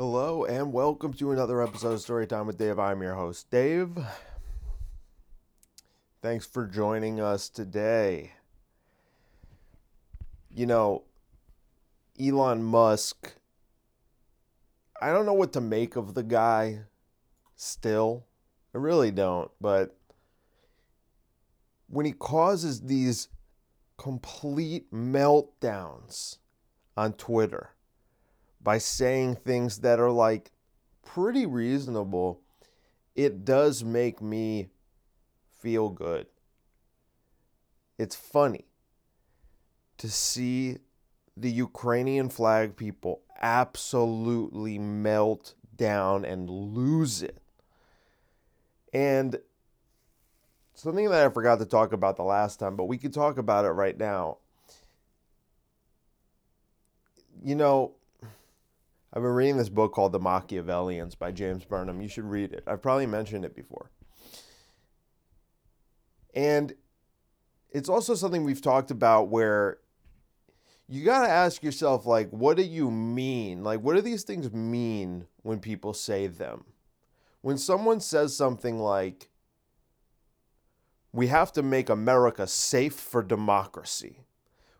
Hello and welcome to another episode of Storytime with Dave. I'm your host, Dave. Thanks for joining us today. You know, Elon Musk, I don't know what to make of the guy still. I really don't, but when he causes these complete meltdowns on Twitter, by saying things that are like pretty reasonable, it does make me feel good. It's funny to see the Ukrainian flag people absolutely melt down and lose it. And something that I forgot to talk about the last time, but we could talk about it right now. You know, I've been reading this book called The Machiavellians by James Burnham. You should read it. I've probably mentioned it before. And it's also something we've talked about where you got to ask yourself, like, what do you mean? Like, what do these things mean when people say them? When someone says something like, we have to make America safe for democracy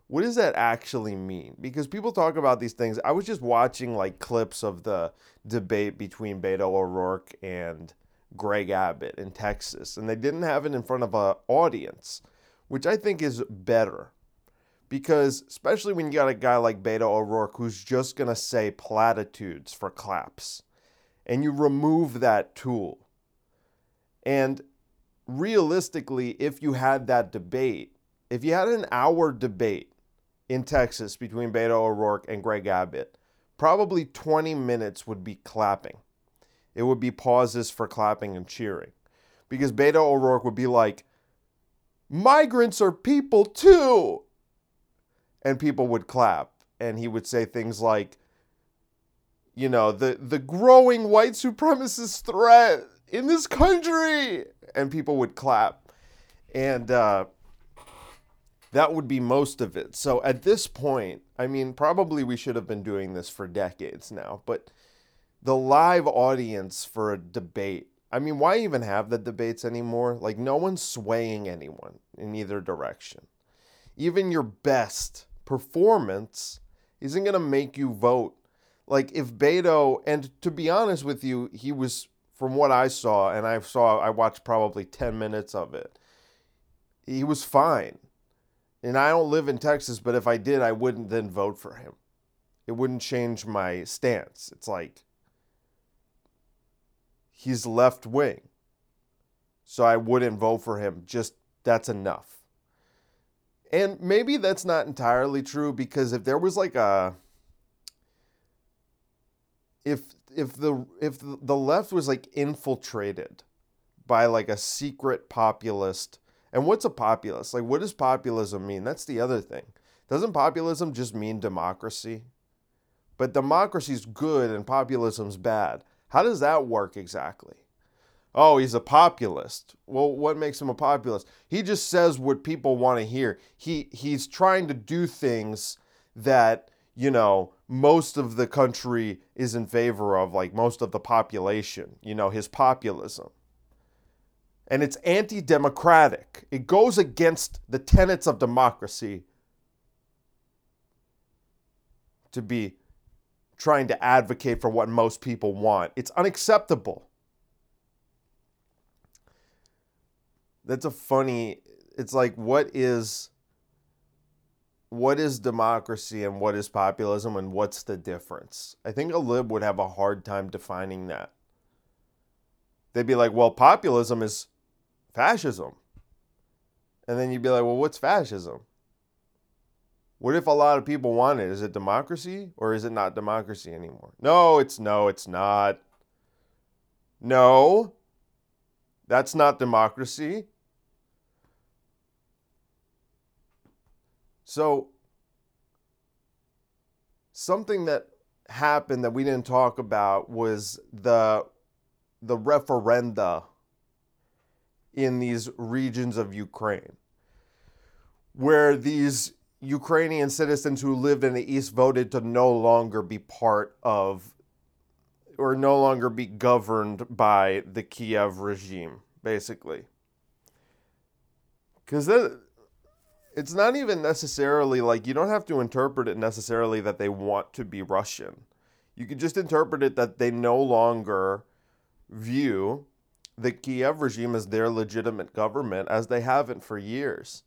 what does that actually mean? Because people talk about these things. I was just watching like clips of the debate between Beto O'Rourke and Greg Abbott in Texas, and they didn't have it in front of an audience, which I think is better. Because especially when you got a guy like Beto O'Rourke who's just gonna say platitudes for claps, and you remove that tool. And realistically, if you had that debate, if you had an hour debate in Texas between Beto O'Rourke and Greg Abbott, probably 20 minutes would be clapping. It would be pauses for clapping and cheering. Because Beto O'Rourke would be like, migrants are people too. And people would clap. And he would say things like, you know, the, the growing white supremacist threat in this country. And people would clap. And, uh, that would be most of it. So at this point, I mean, probably we should have been doing this for decades now, but the live audience for a debate, I mean, why even have the debates anymore? Like, no one's swaying anyone in either direction. Even your best performance isn't going to make you vote. Like, if Beto, and to be honest with you, he was, from what I saw, and I saw, I watched probably 10 minutes of it, he was fine and I don't live in Texas, but if I did, I wouldn't then vote for him. It wouldn't change my stance. It's like he's left wing. So I wouldn't vote for him. Just that's enough. And maybe that's not entirely true because if there was like a if if the if the left was like infiltrated by like a secret populist and what's a populist? Like, what does populism mean? That's the other thing. Doesn't populism just mean democracy? But democracy's good and populism's bad. How does that work exactly? Oh, he's a populist. Well, what makes him a populist? He just says what people want to hear. He he's trying to do things that, you know, most of the country is in favor of, like most of the population, you know, his populism and it's anti democratic. It goes against the tenets of democracy to be trying to advocate for what most people want. It's unacceptable. That's a funny it's like what is what is democracy and what is populism and what's the difference? I think a lib would have a hard time defining that. They'd be like, well, populism is fascism. And then you'd be like, well, what's fascism? What if a lot of people want it? Is it democracy or is it not democracy anymore? No, it's no, it's not. No, that's not democracy. So, something that happened that we didn't talk about was the the referenda in these regions of Ukraine, where these Ukrainian citizens who lived in the east voted to no longer be part of or no longer be governed by the Kiev regime, basically. Because it's not even necessarily like you don't have to interpret it necessarily that they want to be Russian. You could just interpret it that they no longer view the Kiev regime as their legitimate government as they haven't for years.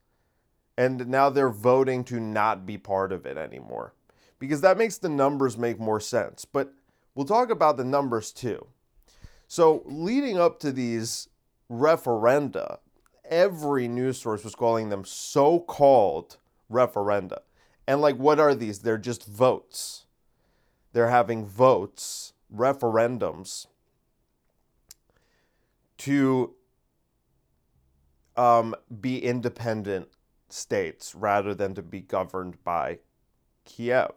And now they're voting to not be part of it anymore. Because that makes the numbers make more sense. But we'll talk about the numbers too. So, leading up to these referenda, every news source was calling them so called referenda. And, like, what are these? They're just votes. They're having votes, referendums to um, be independent states rather than to be governed by Kiev.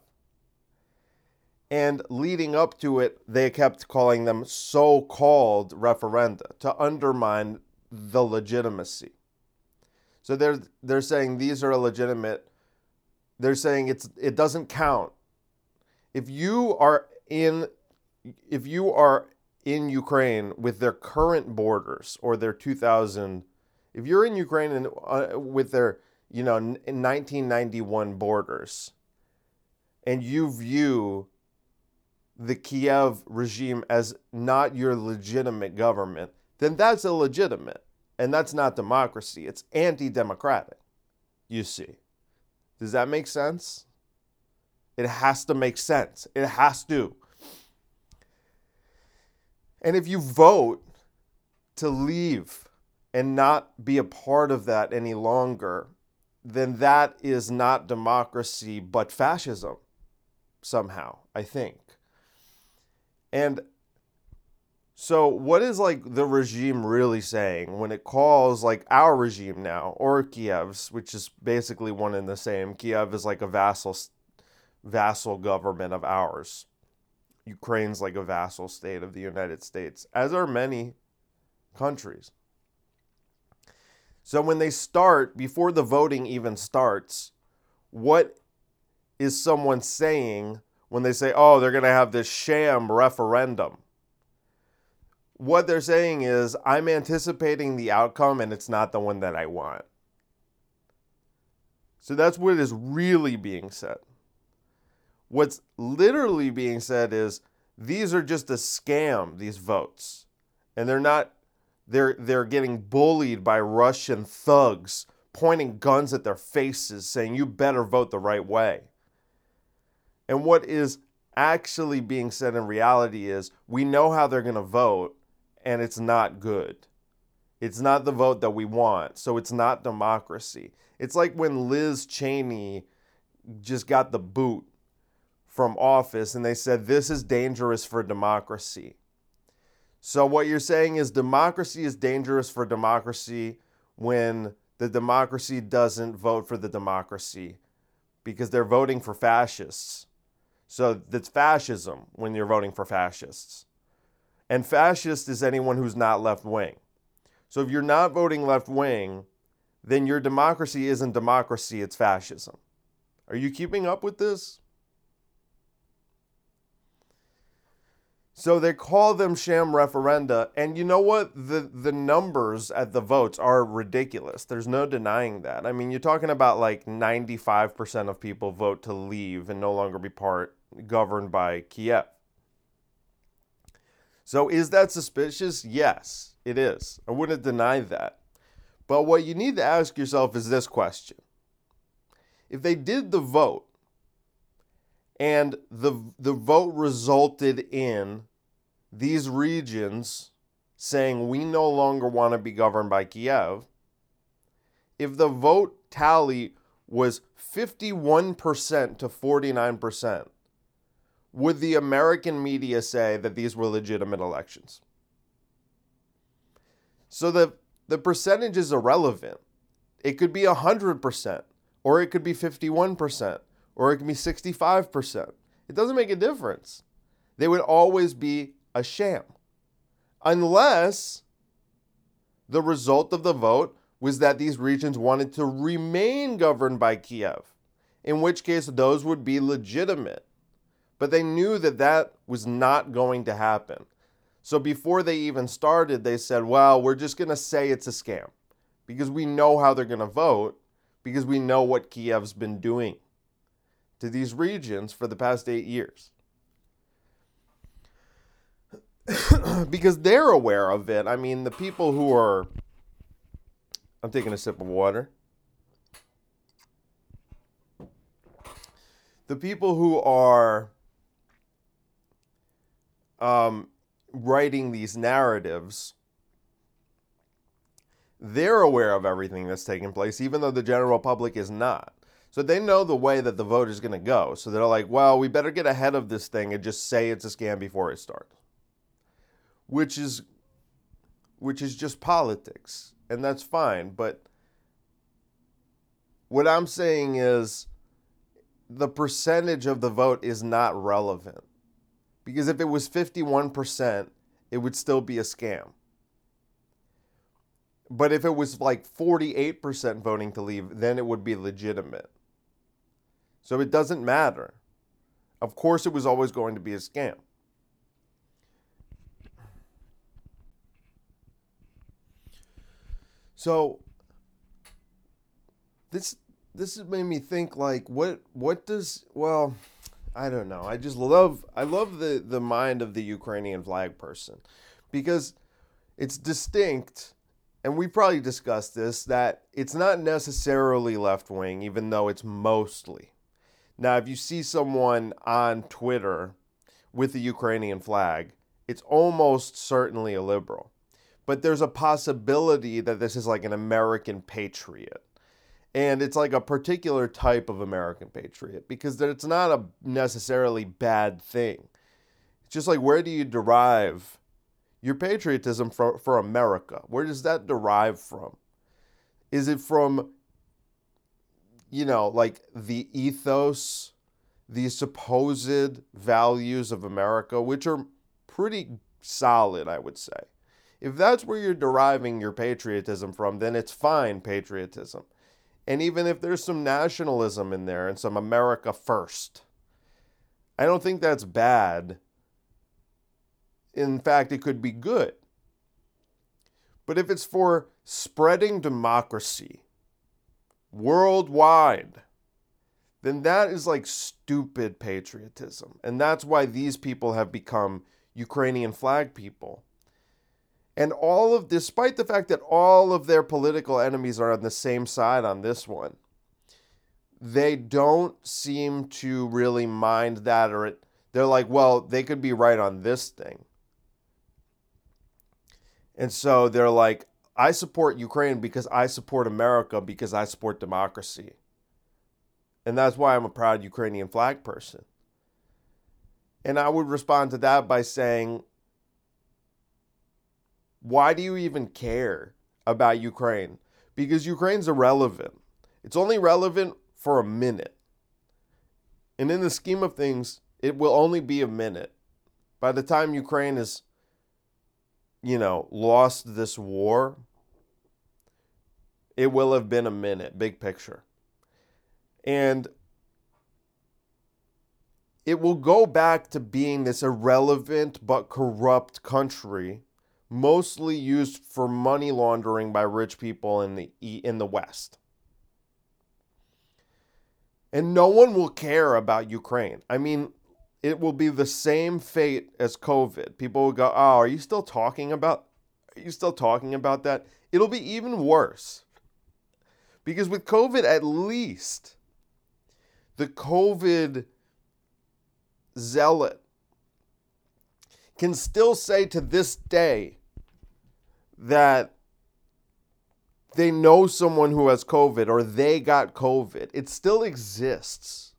And leading up to it, they kept calling them so called referenda to undermine the legitimacy. So they're, they're saying these are illegitimate. They're saying it's, it doesn't count. If you are in if you are in Ukraine with their current borders or their 2000 if you're in Ukraine and uh, with their you know 1991 borders and you view the Kiev regime as not your legitimate government then that's illegitimate and that's not democracy. It's anti-democratic you see. Does that make sense? It has to make sense. It has to and if you vote to leave and not be a part of that any longer, then that is not democracy but fascism somehow, I think. And so, what is like the regime really saying when it calls like our regime now, or Kiev's, which is basically one and the same? Kiev is like a vassal, vassal government of ours. Ukraine's like a vassal state of the United States, as are many countries. So when they start, before the voting even starts, what is someone saying when they say, oh, they're going to have this sham referendum? What they're saying is, I'm anticipating the outcome and it's not the one that I want. So that's what is really being said. What's literally being said is these are just a scam, these votes. And they're not they're they're getting bullied by Russian thugs pointing guns at their faces saying you better vote the right way. And what is actually being said in reality is we know how they're going to vote and it's not good. It's not the vote that we want. So it's not democracy. It's like when Liz Cheney just got the boot from office and they said this is dangerous for democracy. So, what you're saying is democracy is dangerous for democracy when the democracy doesn't vote for the democracy because they're voting for fascists. So, that's fascism when you're voting for fascists. And fascist is anyone who's not left wing. So, if you're not voting left wing, then your democracy isn't democracy, it's fascism. Are you keeping up with this? So they call them sham referenda, and you know what? The the numbers at the votes are ridiculous. There's no denying that. I mean, you're talking about like 95% of people vote to leave and no longer be part governed by Kiev. So is that suspicious? Yes, it is. I wouldn't deny that. But what you need to ask yourself is this question. If they did the vote and the the vote resulted in these regions saying we no longer want to be governed by Kiev, if the vote tally was 51% to 49%, would the American media say that these were legitimate elections? So the, the percentage is irrelevant. It could be 100%, or it could be 51%, or it could be 65%. It doesn't make a difference. They would always be a sham. Unless the result of the vote was that these regions wanted to remain governed by Kiev, in which case those would be legitimate. But they knew that that was not going to happen. So before they even started, they said, well, we're just going to say it's a scam because we know how they're going to vote because we know what Kiev's been doing to these regions for the past eight years. because they're aware of it. I mean, the people who are. I'm taking a sip of water. The people who are um, writing these narratives, they're aware of everything that's taking place, even though the general public is not. So they know the way that the vote is going to go. So they're like, well, we better get ahead of this thing and just say it's a scam before it starts. Which is which is just politics. And that's fine, but what I'm saying is the percentage of the vote is not relevant. Because if it was 51%, it would still be a scam. But if it was like 48% voting to leave, then it would be legitimate. So it doesn't matter. Of course, it was always going to be a scam. So this this has made me think like what what does well I don't know. I just love I love the the mind of the Ukrainian flag person because it's distinct and we probably discussed this that it's not necessarily left wing even though it's mostly. Now, if you see someone on Twitter with the Ukrainian flag, it's almost certainly a liberal. But there's a possibility that this is like an American patriot and it's like a particular type of American patriot because it's not a necessarily bad thing. It's just like where do you derive your patriotism for, for America? Where does that derive from? Is it from, you know, like the ethos, the supposed values of America, which are pretty solid, I would say. If that's where you're deriving your patriotism from, then it's fine patriotism. And even if there's some nationalism in there and some America first, I don't think that's bad. In fact, it could be good. But if it's for spreading democracy worldwide, then that is like stupid patriotism. And that's why these people have become Ukrainian flag people. And all of, despite the fact that all of their political enemies are on the same side on this one, they don't seem to really mind that, or it, they're like, well, they could be right on this thing. And so they're like, I support Ukraine because I support America because I support democracy. And that's why I'm a proud Ukrainian flag person. And I would respond to that by saying, why do you even care about Ukraine? Because Ukraine's irrelevant. It's only relevant for a minute. And in the scheme of things, it will only be a minute. By the time Ukraine has, you know, lost this war, it will have been a minute, big picture. And it will go back to being this irrelevant but corrupt country mostly used for money laundering by rich people in the in the West. And no one will care about Ukraine. I mean, it will be the same fate as COVID. People will go, "Oh, are you still talking about are you still talking about that?" It'll be even worse. Because with COVID at least the COVID zealot can still say to this day that they know someone who has COVID or they got COVID. It still exists.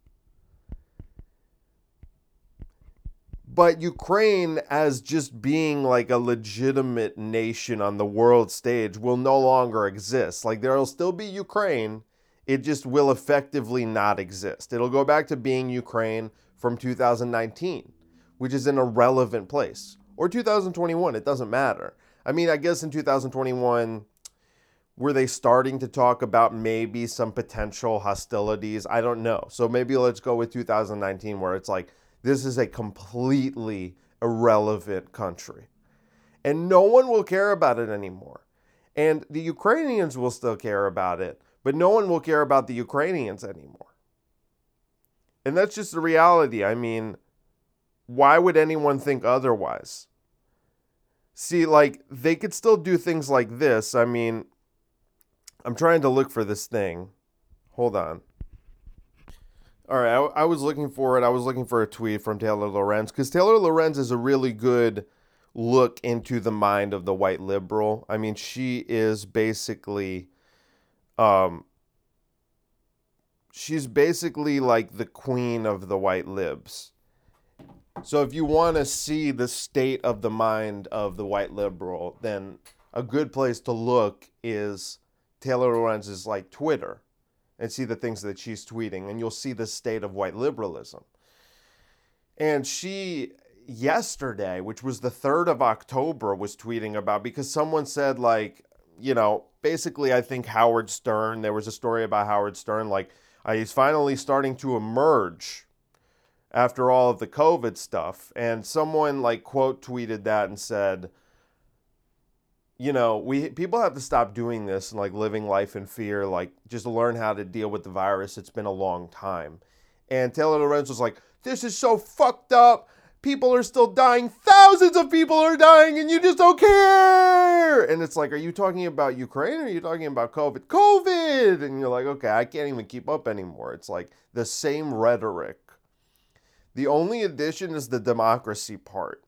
But Ukraine, as just being like a legitimate nation on the world stage, will no longer exist. Like there will still be Ukraine, it just will effectively not exist. It'll go back to being Ukraine from 2019 which is an irrelevant place, or 2021, it doesn't matter. I mean, I guess in 2021, were they starting to talk about maybe some potential hostilities? I don't know. So maybe let's go with 2019, where it's like this is a completely irrelevant country. And no one will care about it anymore. And the Ukrainians will still care about it, but no one will care about the Ukrainians anymore. And that's just the reality. I mean, why would anyone think otherwise? See, like, they could still do things like this. I mean, I'm trying to look for this thing. Hold on. All right, I, I, was looking for it. I was looking for a tweet from Taylor Lorenz because Taylor Lorenz is a really good look into the mind of the white liberal. I mean, she is basically, um, she's basically like the queen of the white libs. So if you want to see the state of the mind of the white liberal, then a good place to look is Taylor Lorenz's like Twitter and see the things that she's tweeting and you'll see the state of white liberalism. And she yesterday, which was the 3rd of October was tweeting about because someone said like, you know, basically I think Howard Stern, there was a story about Howard Stern like uh, he's finally starting to emerge after all of the COVID stuff. And someone like quote tweeted that and said, you know, we people have to stop doing this and like living life in fear, like just learn how to deal with the virus. It's been a long time. And Taylor Lorenz was like, this is so fucked up. People are still dying. Thousands of people are dying, and you just don't care. And it's like, are you talking about Ukraine or are you talking about COVID? COVID! And you're like, okay, I can't even keep up anymore. It's like the same rhetoric the only addition is the democracy part.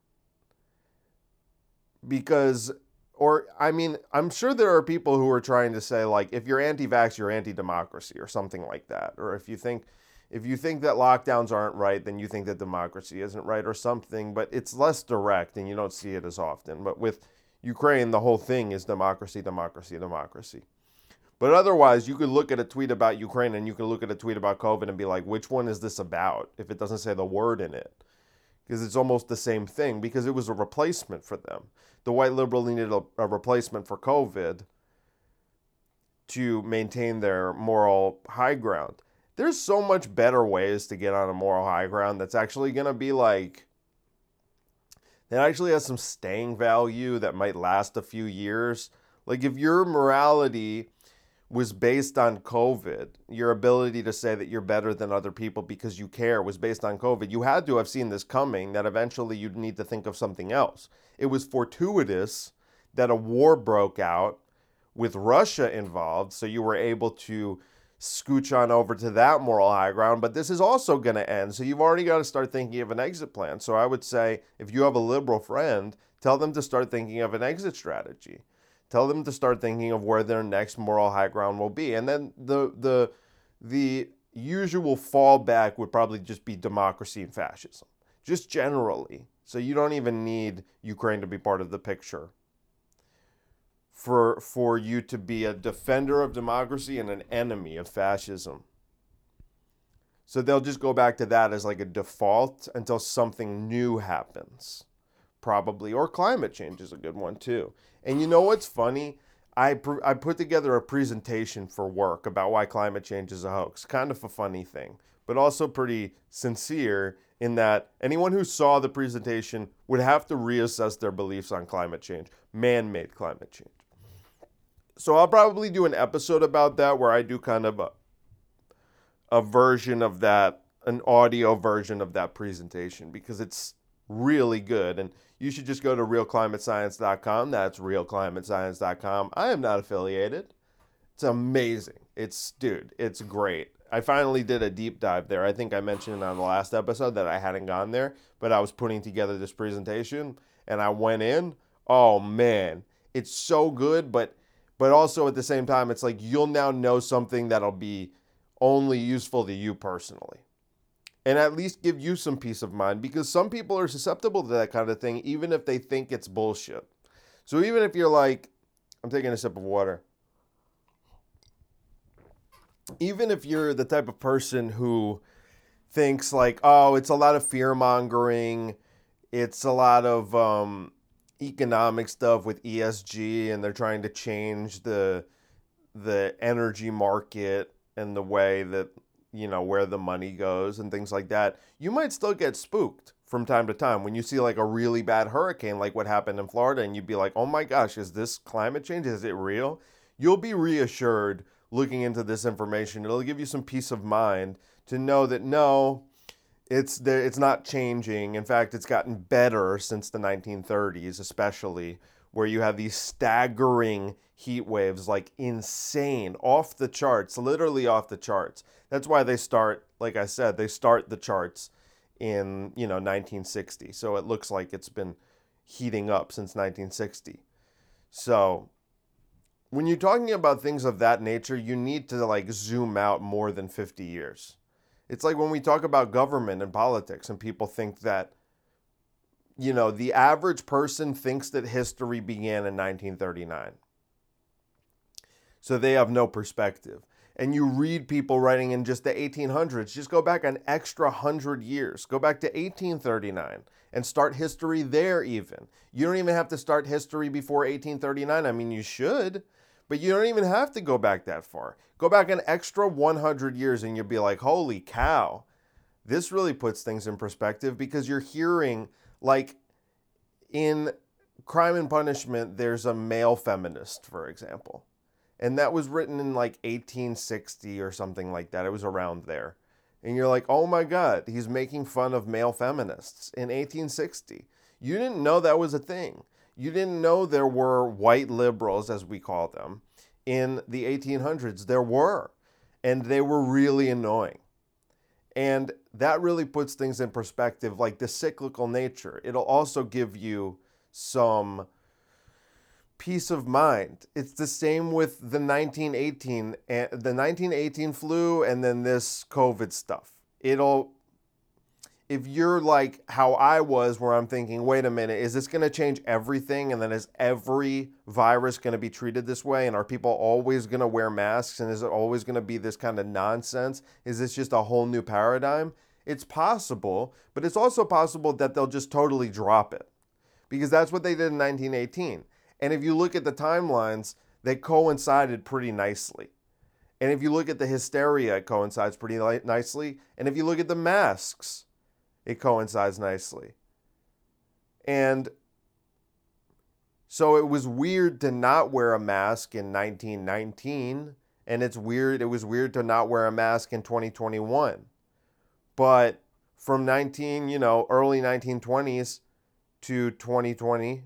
Because, or, I mean, I'm sure there are people who are trying to say, like, if you're anti vax, you're anti democracy or something like that. Or if you think, if you think that lockdowns aren't right, then you think that democracy isn't right or something, but it's less direct and you don't see it as often. But with Ukraine, the whole thing is democracy, democracy, democracy. But otherwise, you could look at a tweet about Ukraine and you could look at a tweet about COVID and be like, which one is this about? If it doesn't say the word in it. Because it's almost the same thing, because it was a replacement for them. The white liberal needed a, a replacement for COVID to maintain their moral high ground. There's so much better ways to get on a moral high ground that's actually going to be like, that actually has some staying value that might last a few years. Like if your morality was based on COVID. Your ability to say that you're better than other people because you care was based on COVID. You had to have seen this coming that eventually you'd need to think of something else. It was fortuitous that a war broke out with Russia involved, so you were able to scooch on over to that moral high ground. But this is also going to end, so you've already got to start thinking of an exit plan. So I would say if you have a liberal friend, tell them to start thinking of an exit strategy Tell them to start thinking of where their next moral high ground will be. And then the the the usual fallback would probably just be democracy and fascism. Just generally. So you don't even need Ukraine to be part of the picture. For for you to be a defender of democracy and an enemy of fascism. So they'll just go back to that as like a default until something new happens probably, or climate change is a good one too. And you know what's funny? I, pr- I put together a presentation for work about why climate change is a hoax. Kind of a funny thing, but also pretty sincere in that anyone who saw the presentation would have to reassess their beliefs on climate change, man made climate change. So I'll probably do an episode about that where I do kind of a, a version of that, an audio version of that presentation because it's really good. And you should just go to realclimatescience.com. That's realclimatescience.com. I am not affiliated. It's amazing. It's, dude, it's great. I finally did a deep dive there. I think I mentioned on the last episode that I hadn't gone there, but I was putting together this presentation and I went in. Oh man, it's so good, but but also at the same time it's like you'll now know something that'll be only useful to you personally and at least give you some peace of mind because some people are susceptible to that kind of thing, even if they think it's bullshit. So even if you're like, I'm taking a sip of water. Even if you're the type of person who thinks like, oh, it's a lot of fear mongering, it's a lot of um, economic stuff with ESG, and they're trying to change the the energy market and the way that you know, where the money goes and things like that, you might still get spooked from time to time when you see like a really bad hurricane like what happened in Florida and you'd be like, "Oh my gosh, is this climate change? Is it real?" You'll be reassured looking into this information. It'll give you some peace of mind to know that no, it's there it's not changing. In fact, it's gotten better since the 1930s, especially where you have these staggering heat waves like insane, off the charts, literally off the charts. That's why they start, like I said, they start the charts in, you know, 1960. So it looks like it's been heating up since 1960. So when you're talking about things of that nature, you need to like zoom out more than 50 years. It's like when we talk about government and politics and people think that you know, the average person thinks that history began in 1939. So they have no perspective. And you read people writing in just the 1800s, just go back an extra 100 years. Go back to 1839 and start history there, even. You don't even have to start history before 1839. I mean, you should, but you don't even have to go back that far. Go back an extra 100 years and you'll be like, holy cow. This really puts things in perspective because you're hearing like in Crime and Punishment, there's a male feminist, for example. And that was written in like 1860 or something like that. It was around there. And you're like, oh my God, he's making fun of male feminists in 1860. You didn't know that was a thing. You didn't know there were white liberals, as we call them, in the 1800s. There were. And they were really annoying. And that really puts things in perspective, like the cyclical nature. It'll also give you some peace of mind. It's the same with the 1918 eh, the 1918 flu and then this COVID stuff. It'll if you're like how I was, where I'm thinking, wait a minute, is this going to change everything? And then is every virus going to be treated this way? And are people always going to wear masks? And is it always going to be this kind of nonsense? Is this just a whole new paradigm? It's possible, but it's also possible that they'll just totally drop it because that's what they did in 1918. And if you look at the timelines, they coincided pretty nicely. And if you look at the hysteria, it coincides pretty nicely. And if you look at the masks, it coincides nicely. And so it was weird to not wear a mask in 1919 and it's weird it was weird to not wear a mask in 2021. But from 19, you know, early 1920s to 2020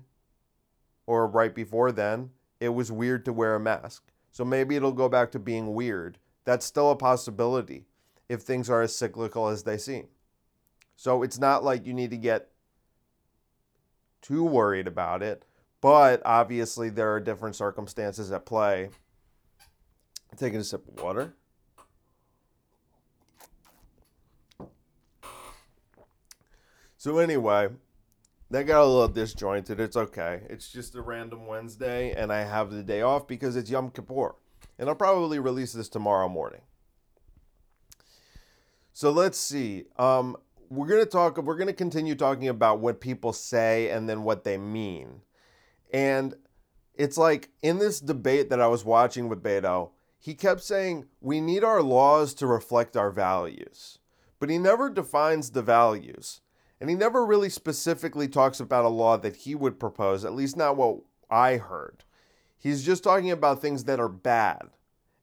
or right before then, it was weird to wear a mask. So maybe it'll go back to being weird. That's still a possibility if things are as cyclical as they seem. So it's not like you need to get too worried about it, but obviously there are different circumstances at play. taking a sip of water. So anyway, that got a little disjointed. It's okay. It's just a random Wednesday, and I have the day off because it's Yom Kippur. And I'll probably release this tomorrow morning. So let's see. Um, we're to talk we're to continue talking about what people say and then what they mean. And it's like in this debate that I was watching with Beto, he kept saying we need our laws to reflect our values. But he never defines the values. And he never really specifically talks about a law that he would propose, at least not what I heard. He's just talking about things that are bad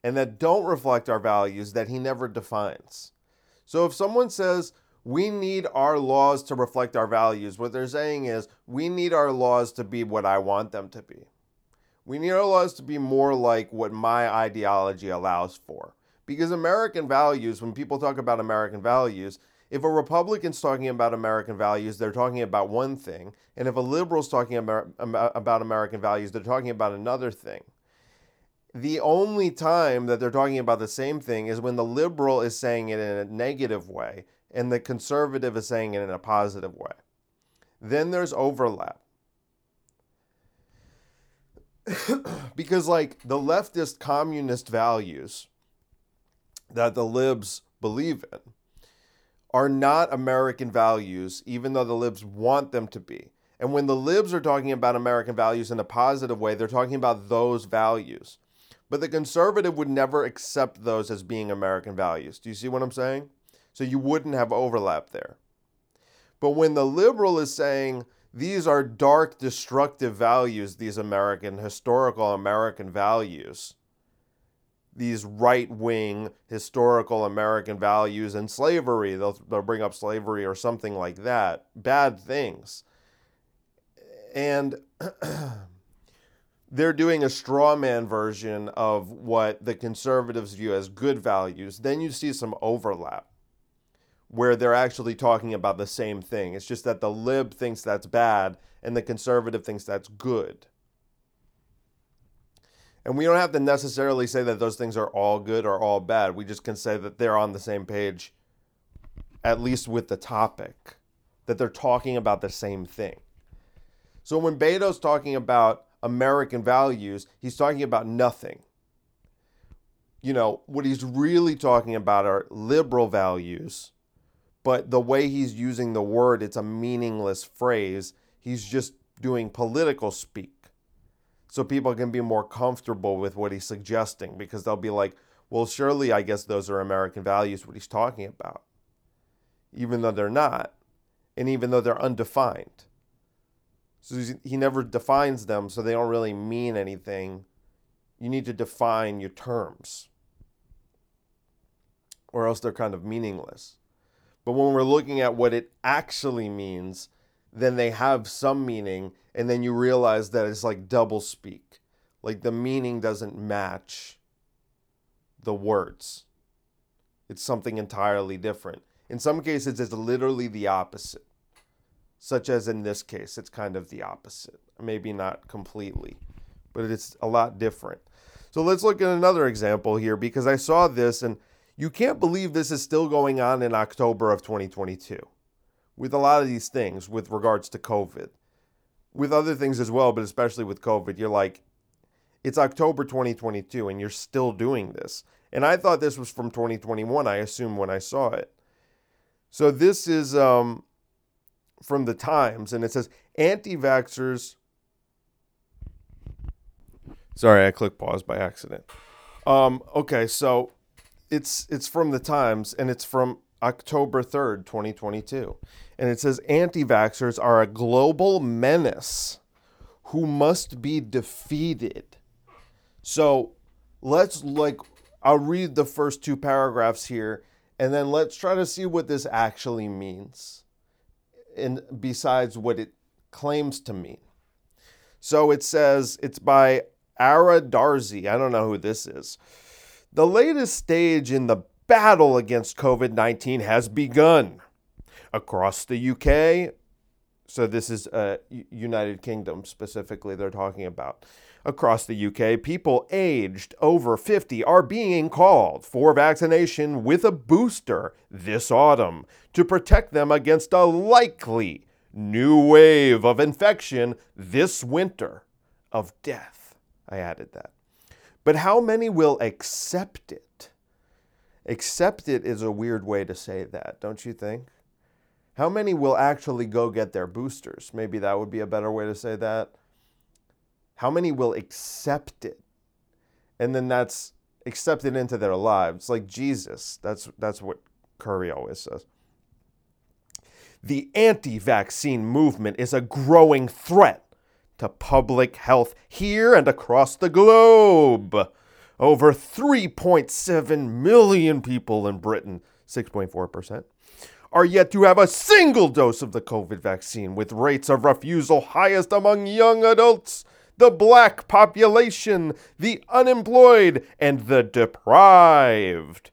and that don't reflect our values that he never defines. So if someone says, we need our laws to reflect our values. What they're saying is we need our laws to be what I want them to be. We need our laws to be more like what my ideology allows for. Because American values, when people talk about American values, if a Republican's talking about American values, they're talking about one thing. And if a liberal's talking uh, about American values, they're talking about another thing. The only time that they're talking about the same thing is when the liberal is saying it in a negative way and the conservative is saying it in a positive way. Then there's overlap. because, like, the leftist communist values that the libs believe in are not American values, even though the libs want them to be. And when the libs are talking about American values in a positive way, they're talking about those values. But the conservative would never accept those as being American values. Do you see what I'm saying? So you wouldn't have overlap there. But when the liberal is saying these are dark, destructive values, these American, historical American values, these right wing historical American values and slavery, they'll, they'll bring up slavery or something like that, bad things. And they're doing a straw man version of what the conservatives view as good values, then you see some overlap where they're actually talking about the same thing. It's just that the lib thinks that's bad and the conservative thinks that's good. And we don't have to necessarily say that those things are all good or all bad. We just can say that they're on the same page, at least with the topic, that they're talking about the same thing. So when Beto's talking about American values, he's talking about nothing. You know, what he's really talking about are liberal values, but the way he's using the word, it's a meaningless phrase. He's just doing political speak. So people can be more comfortable with what he's suggesting because they'll be like, well, surely I guess those are American values, what he's talking about, even though they're not, and even though they're undefined. So he never defines them, so they don't really mean anything. You need to define your terms, or else they're kind of meaningless. But when we're looking at what it actually means, then they have some meaning, and then you realize that it's like double speak. Like the meaning doesn't match the words, it's something entirely different. In some cases, it's literally the opposite such as in this case, it's kind of the opposite. Maybe not completely, but it's a lot different. So let's look at another example here because I saw this and you can't believe this is still going on in October of 2022 with a lot of these things with regards to COVID. With other things as well, but especially with COVID, you're like, it's October 2022 and you're still doing this. And I thought this was from 2021, I assume, when I saw it. So this is um, from the Times, and it says anti vaxxers. Sorry, I clicked pause by accident. Um, okay, so it's it's from the Times, and it's from October 3rd, 2022. And it says anti vaxxers are a global menace who must be defeated. So let's like, I'll read the first two paragraphs here, and then let's try to see what this actually means And besides what it claims to mean. So it says it's by Ara Darzi. I don't know who this is. The latest stage in the battle against COVID 19 has begun. Across the UK, so this is uh, United Kingdom specifically, they're talking about. Across the UK, people aged over 50 are being called for vaccination with a booster this autumn to protect them against a likely new wave of infection this winter of death. I added that. But how many will accept it? Accept it is a weird way to say that, don't you think? How many will actually go get their boosters? Maybe that would be a better way to say that. How many will accept it? And then that's accepted into their lives, like Jesus. That's that's what Curry always says. The anti-vaccine movement is a growing threat to public health here and across the globe. Over 3.7 million people in Britain, 6.4%, are yet to have a single dose of the COVID vaccine, with rates of refusal highest among young adults the black population, the unemployed, and the deprived.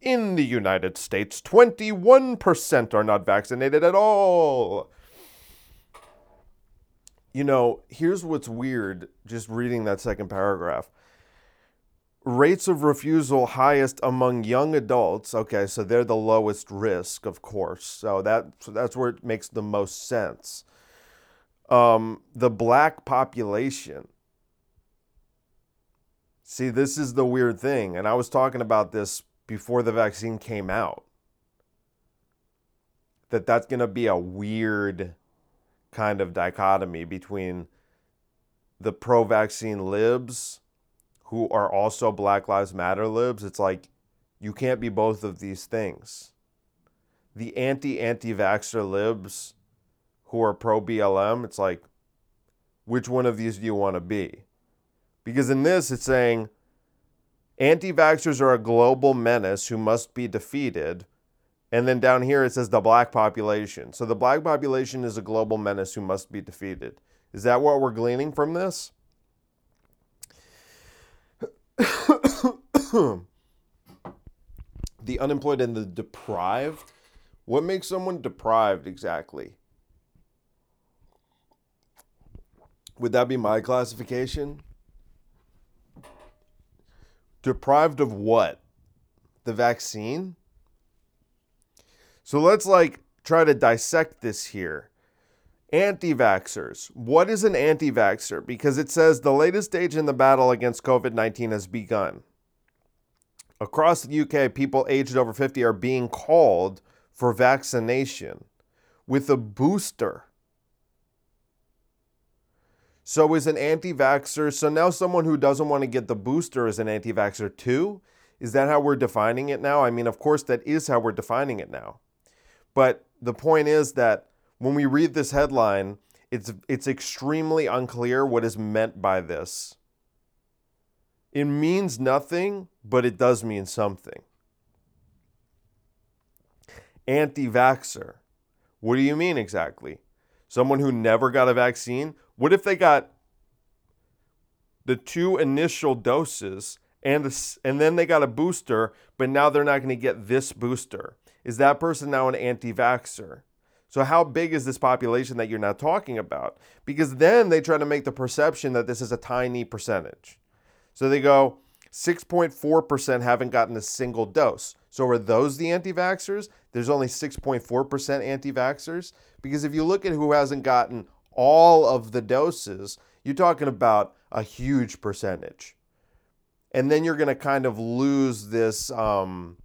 In the United States, 21% are not vaccinated at all. You know, here's what's weird just reading that second paragraph. Rates of refusal highest among young adults. Okay, so they're the lowest risk, of course. So that so that's where it makes the most sense um, the black population. See, this is the weird thing. And I was talking about this before the vaccine came out. That that's going to be a weird kind of dichotomy between the pro vaccine libs who are also Black Lives Matter libs, it's like you can't be both of these things. The anti anti vaxxer libs who are pro BLM, it's like, which one of these do you want to be? Because in this, it's saying anti vaxxers are a global menace who must be defeated. And then down here it says the black population. So the black population is a global menace who must be defeated. Is that what we're gleaning from this? the unemployed and the deprived. What makes someone deprived exactly? Would that be my classification? Deprived of what? The vaccine? So let's like try to dissect this here. Anti vaxxers. What is an anti vaxxer? Because it says the latest stage in the battle against COVID 19 has begun. Across the UK, people aged over 50 are being called for vaccination with a booster. So is an anti-vaxxer, so now someone who doesn't want to get the booster is an anti-vaxxer too? Is that how we're defining it now? I mean, of course that is how we're defining it now. But the point is that when we read this headline, it's it's extremely unclear what is meant by this. It means nothing, but it does mean something. Anti vaxxer. What do you mean exactly? Someone who never got a vaccine? What if they got the two initial doses and the, and then they got a booster, but now they're not going to get this booster? Is that person now an anti-vaxxer? So how big is this population that you're now talking about? Because then they try to make the perception that this is a tiny percentage. So they go 6.4% haven't gotten a single dose. So are those the anti-vaxxers? There's only 6.4% anti-vaxxers because if you look at who hasn't gotten all of the doses, you're talking about a huge percentage. And then you're going to kind of lose this um,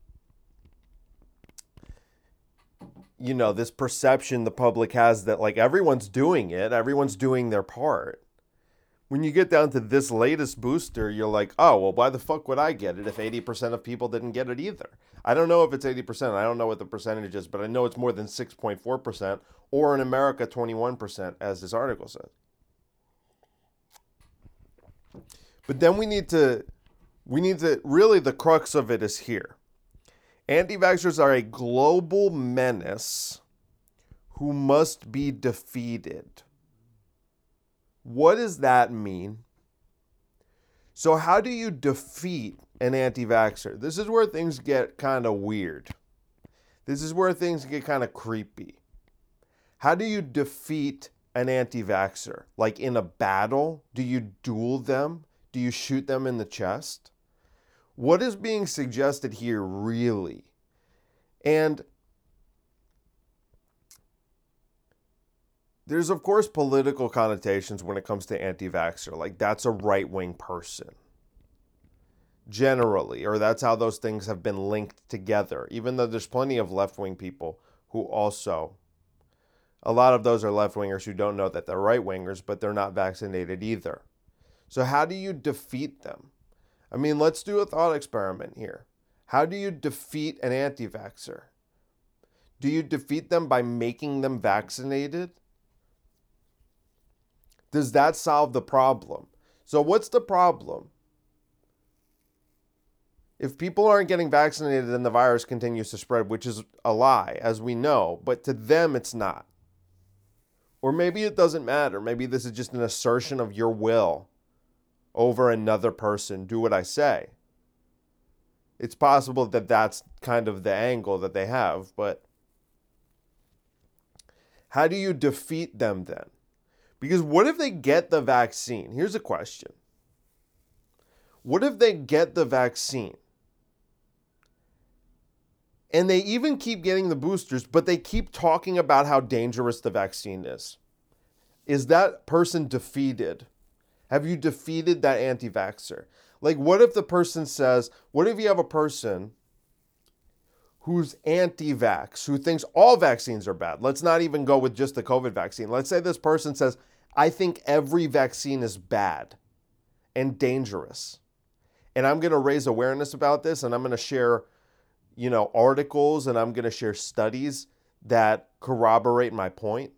you know, this perception the public has that like everyone's doing it, everyone's doing their part when you get down to this latest booster, you're like, oh, well, why the fuck would I get it if 80% of people didn't get it either? I don't know if it's 80%. I don't know what the percentage is, but I know it's more than 6.4%, or in America, 21%, as this article says. But then we need to, we need to, really, the crux of it is here. Anti vaxxers are a global menace who must be defeated. What does that mean? So, how do you defeat an anti vaxxer? This is where things get kind of weird. This is where things get kind of creepy. How do you defeat an anti vaxxer? Like in a battle? Do you duel them? Do you shoot them in the chest? What is being suggested here, really? And there's of course political connotations when it comes to anti-vaxxer like that's a right-wing person generally or that's how those things have been linked together even though there's plenty of left-wing people who also a lot of those are left-wingers who don't know that they're right-wingers but they're not vaccinated either so how do you defeat them i mean let's do a thought experiment here how do you defeat an anti-vaxxer do you defeat them by making them vaccinated does that solve the problem? So, what's the problem? If people aren't getting vaccinated, then the virus continues to spread, which is a lie, as we know, but to them it's not. Or maybe it doesn't matter. Maybe this is just an assertion of your will over another person. Do what I say. It's possible that that's kind of the angle that they have, but how do you defeat them then? Because what if they get the vaccine? Here's a question What if they get the vaccine? And they even keep getting the boosters, but they keep talking about how dangerous the vaccine is. Is that person defeated? Have you defeated that anti vaxxer? Like, what if the person says, what if you have a person who's anti vax, who thinks all vaccines are bad? Let's not even go with just the COVID vaccine. Let's say this person says, I think every vaccine is bad and dangerous. and I'm going to raise awareness about this and I'm going to share you know articles and I'm going to share studies that corroborate my point.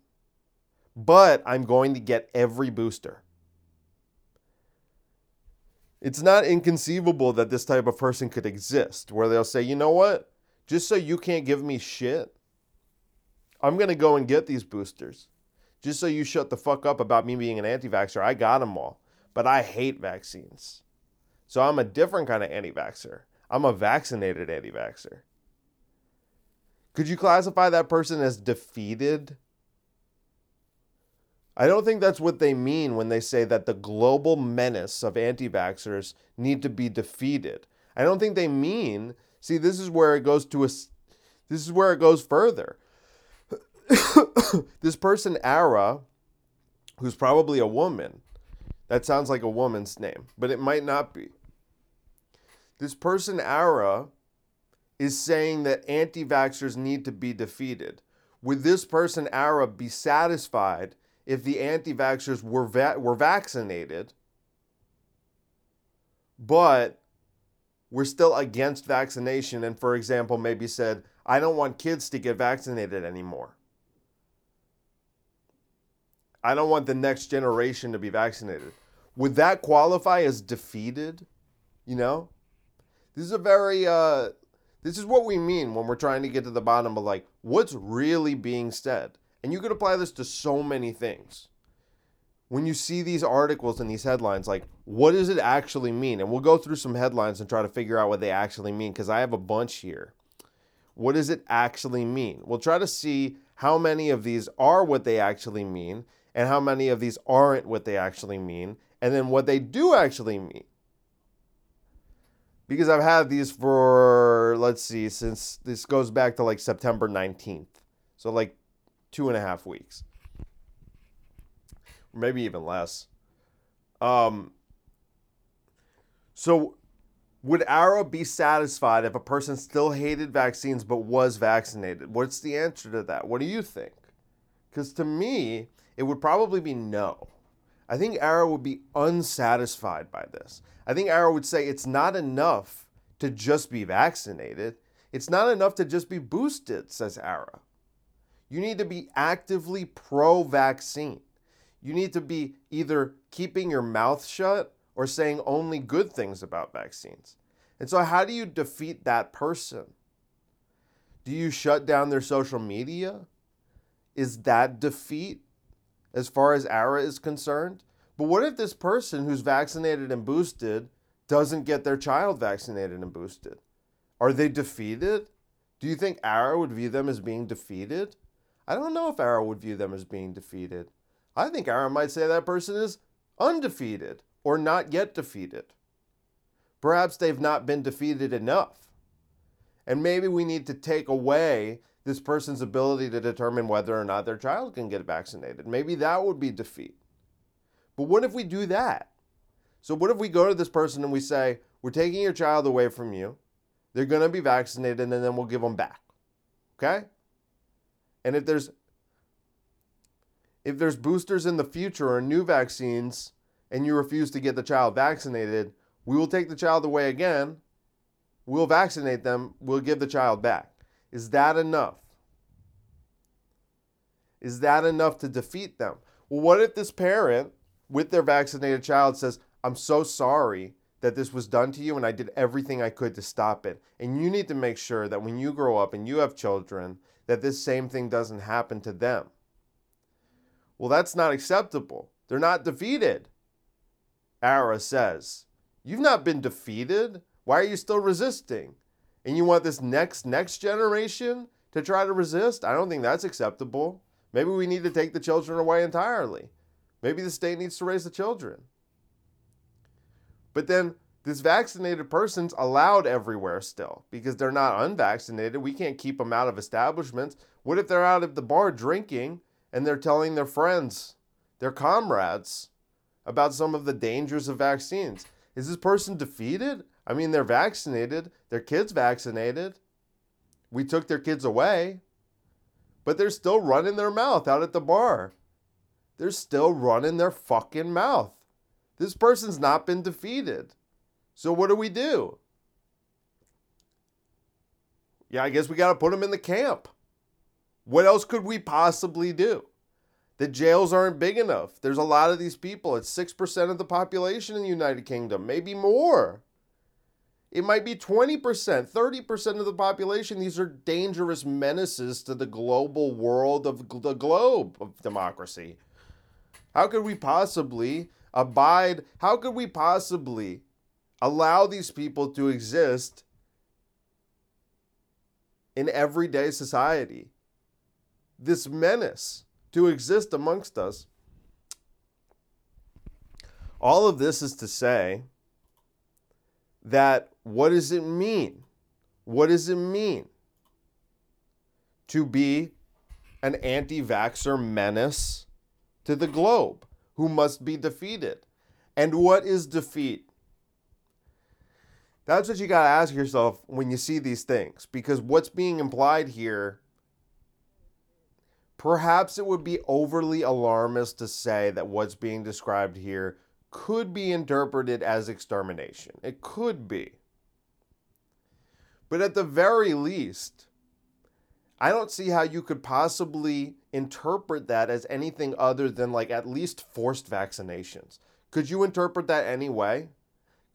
But I'm going to get every booster. It's not inconceivable that this type of person could exist where they'll say, "You know what? Just so you can't give me shit, I'm going to go and get these boosters. Just so you shut the fuck up about me being an anti vaxxer, I got them all. But I hate vaccines. So I'm a different kind of anti vaxxer. I'm a vaccinated anti vaxxer. Could you classify that person as defeated? I don't think that's what they mean when they say that the global menace of anti vaxxers need to be defeated. I don't think they mean, see, this is where it goes to a, this is where it goes further. this person, Ara, who's probably a woman, that sounds like a woman's name, but it might not be. This person, Ara, is saying that anti vaxxers need to be defeated. Would this person, Ara, be satisfied if the anti vaxxers were, va- were vaccinated, but we're still against vaccination and, for example, maybe said, I don't want kids to get vaccinated anymore? I don't want the next generation to be vaccinated. Would that qualify as defeated? You know? This is a very uh this is what we mean when we're trying to get to the bottom of like what's really being said. And you could apply this to so many things. When you see these articles and these headlines, like what does it actually mean? And we'll go through some headlines and try to figure out what they actually mean because I have a bunch here. What does it actually mean? We'll try to see how many of these are what they actually mean and how many of these aren't what they actually mean, and then what they do actually mean. Because I've had these for, let's see, since this goes back to like September 19th. So, like two and a half weeks. Maybe even less. Um, so, would Arrow be satisfied if a person still hated vaccines but was vaccinated? What's the answer to that? What do you think? Because to me, it would probably be no. I think Arrow would be unsatisfied by this. I think Arrow would say it's not enough to just be vaccinated. It's not enough to just be boosted, says Ara. You need to be actively pro vaccine. You need to be either keeping your mouth shut or saying only good things about vaccines. And so, how do you defeat that person? Do you shut down their social media? Is that defeat? as far as ARA is concerned. But what if this person who's vaccinated and boosted doesn't get their child vaccinated and boosted? Are they defeated? Do you think ARA would view them as being defeated? I don't know if ARA would view them as being defeated. I think ARA might say that person is undefeated or not yet defeated. Perhaps they've not been defeated enough. And maybe we need to take away this person's ability to determine whether or not their child can get vaccinated. Maybe that would be defeat. But what if we do that? So, what if we go to this person and we say, We're taking your child away from you, they're going to be vaccinated, and then we'll give them back. Okay? And if there's if there's boosters in the future or new vaccines and you refuse to get the child vaccinated, we will take the child away again. We'll vaccinate them. We'll give the child back. Is that enough? Is that enough to defeat them? Well, what if this parent with their vaccinated child says, I'm so sorry that this was done to you and I did everything I could to stop it. And you need to make sure that when you grow up and you have children, that this same thing doesn't happen to them. Well, that's not acceptable. They're not defeated. Ara says, You've not been defeated. Why are you still resisting? and you want this next next generation to try to resist, I don't think that's acceptable. Maybe we need to take the children away entirely. Maybe the state needs to raise the children. But then this vaccinated person's allowed everywhere still because they're not unvaccinated. We can't keep them out of establishments. What if they're out at the bar drinking and they're telling their friends, their comrades, about some of the dangers of vaccines? Is this person defeated? I mean, they're vaccinated, their kids vaccinated. We took their kids away, but they're still running their mouth out at the bar. They're still running their fucking mouth. This person's not been defeated. So what do we do? Yeah, I guess we got to put them in the camp. What else could we possibly do? The jails aren't big enough. There's a lot of these people. It's 6% of the population in the United Kingdom, maybe more. It might be 20%, 30% of the population. These are dangerous menaces to the global world of the globe of democracy. How could we possibly abide? How could we possibly allow these people to exist in everyday society. This menace to exist amongst us. All of this is to say that what does it mean? What does it mean to be an anti vaxxer menace to the globe who must be defeated? And what is defeat? That's what you got to ask yourself when you see these things because what's being implied here perhaps it would be overly alarmist to say that what's being described here could be interpreted as extermination. It could be. But at the very least, I don't see how you could possibly interpret that as anything other than like at least forced vaccinations. Could you interpret that anyway?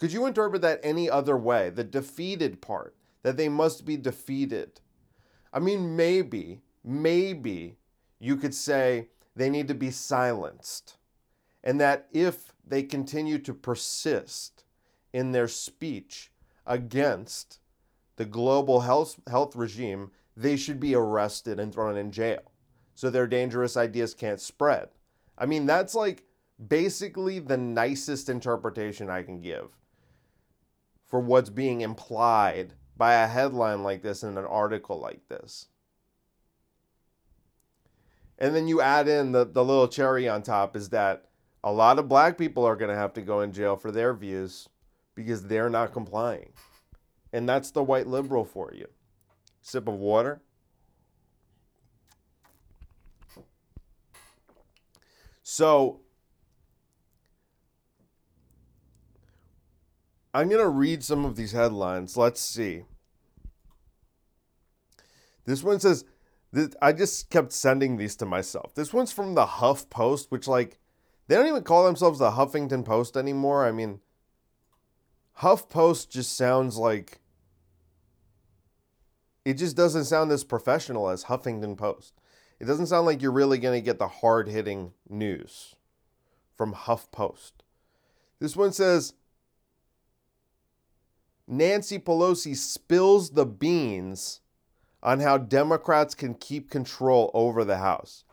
Could you interpret that any other way? The defeated part, that they must be defeated. I mean, maybe, maybe you could say they need to be silenced. And that if they continue to persist in their speech against the global health, health regime, they should be arrested and thrown in jail so their dangerous ideas can't spread. I mean, that's like basically the nicest interpretation I can give for what's being implied by a headline like this in an article like this. And then you add in the, the little cherry on top is that a lot of black people are going to have to go in jail for their views because they're not complying. And that's the white liberal for you. Sip of water. So I'm going to read some of these headlines. Let's see. This one says, I just kept sending these to myself. This one's from the Huff Post, which, like, they don't even call themselves the Huffington Post anymore. I mean, Huff Post just sounds like. It just doesn't sound as professional as Huffington Post. It doesn't sound like you're really going to get the hard hitting news from Huff Post. This one says Nancy Pelosi spills the beans on how Democrats can keep control over the House.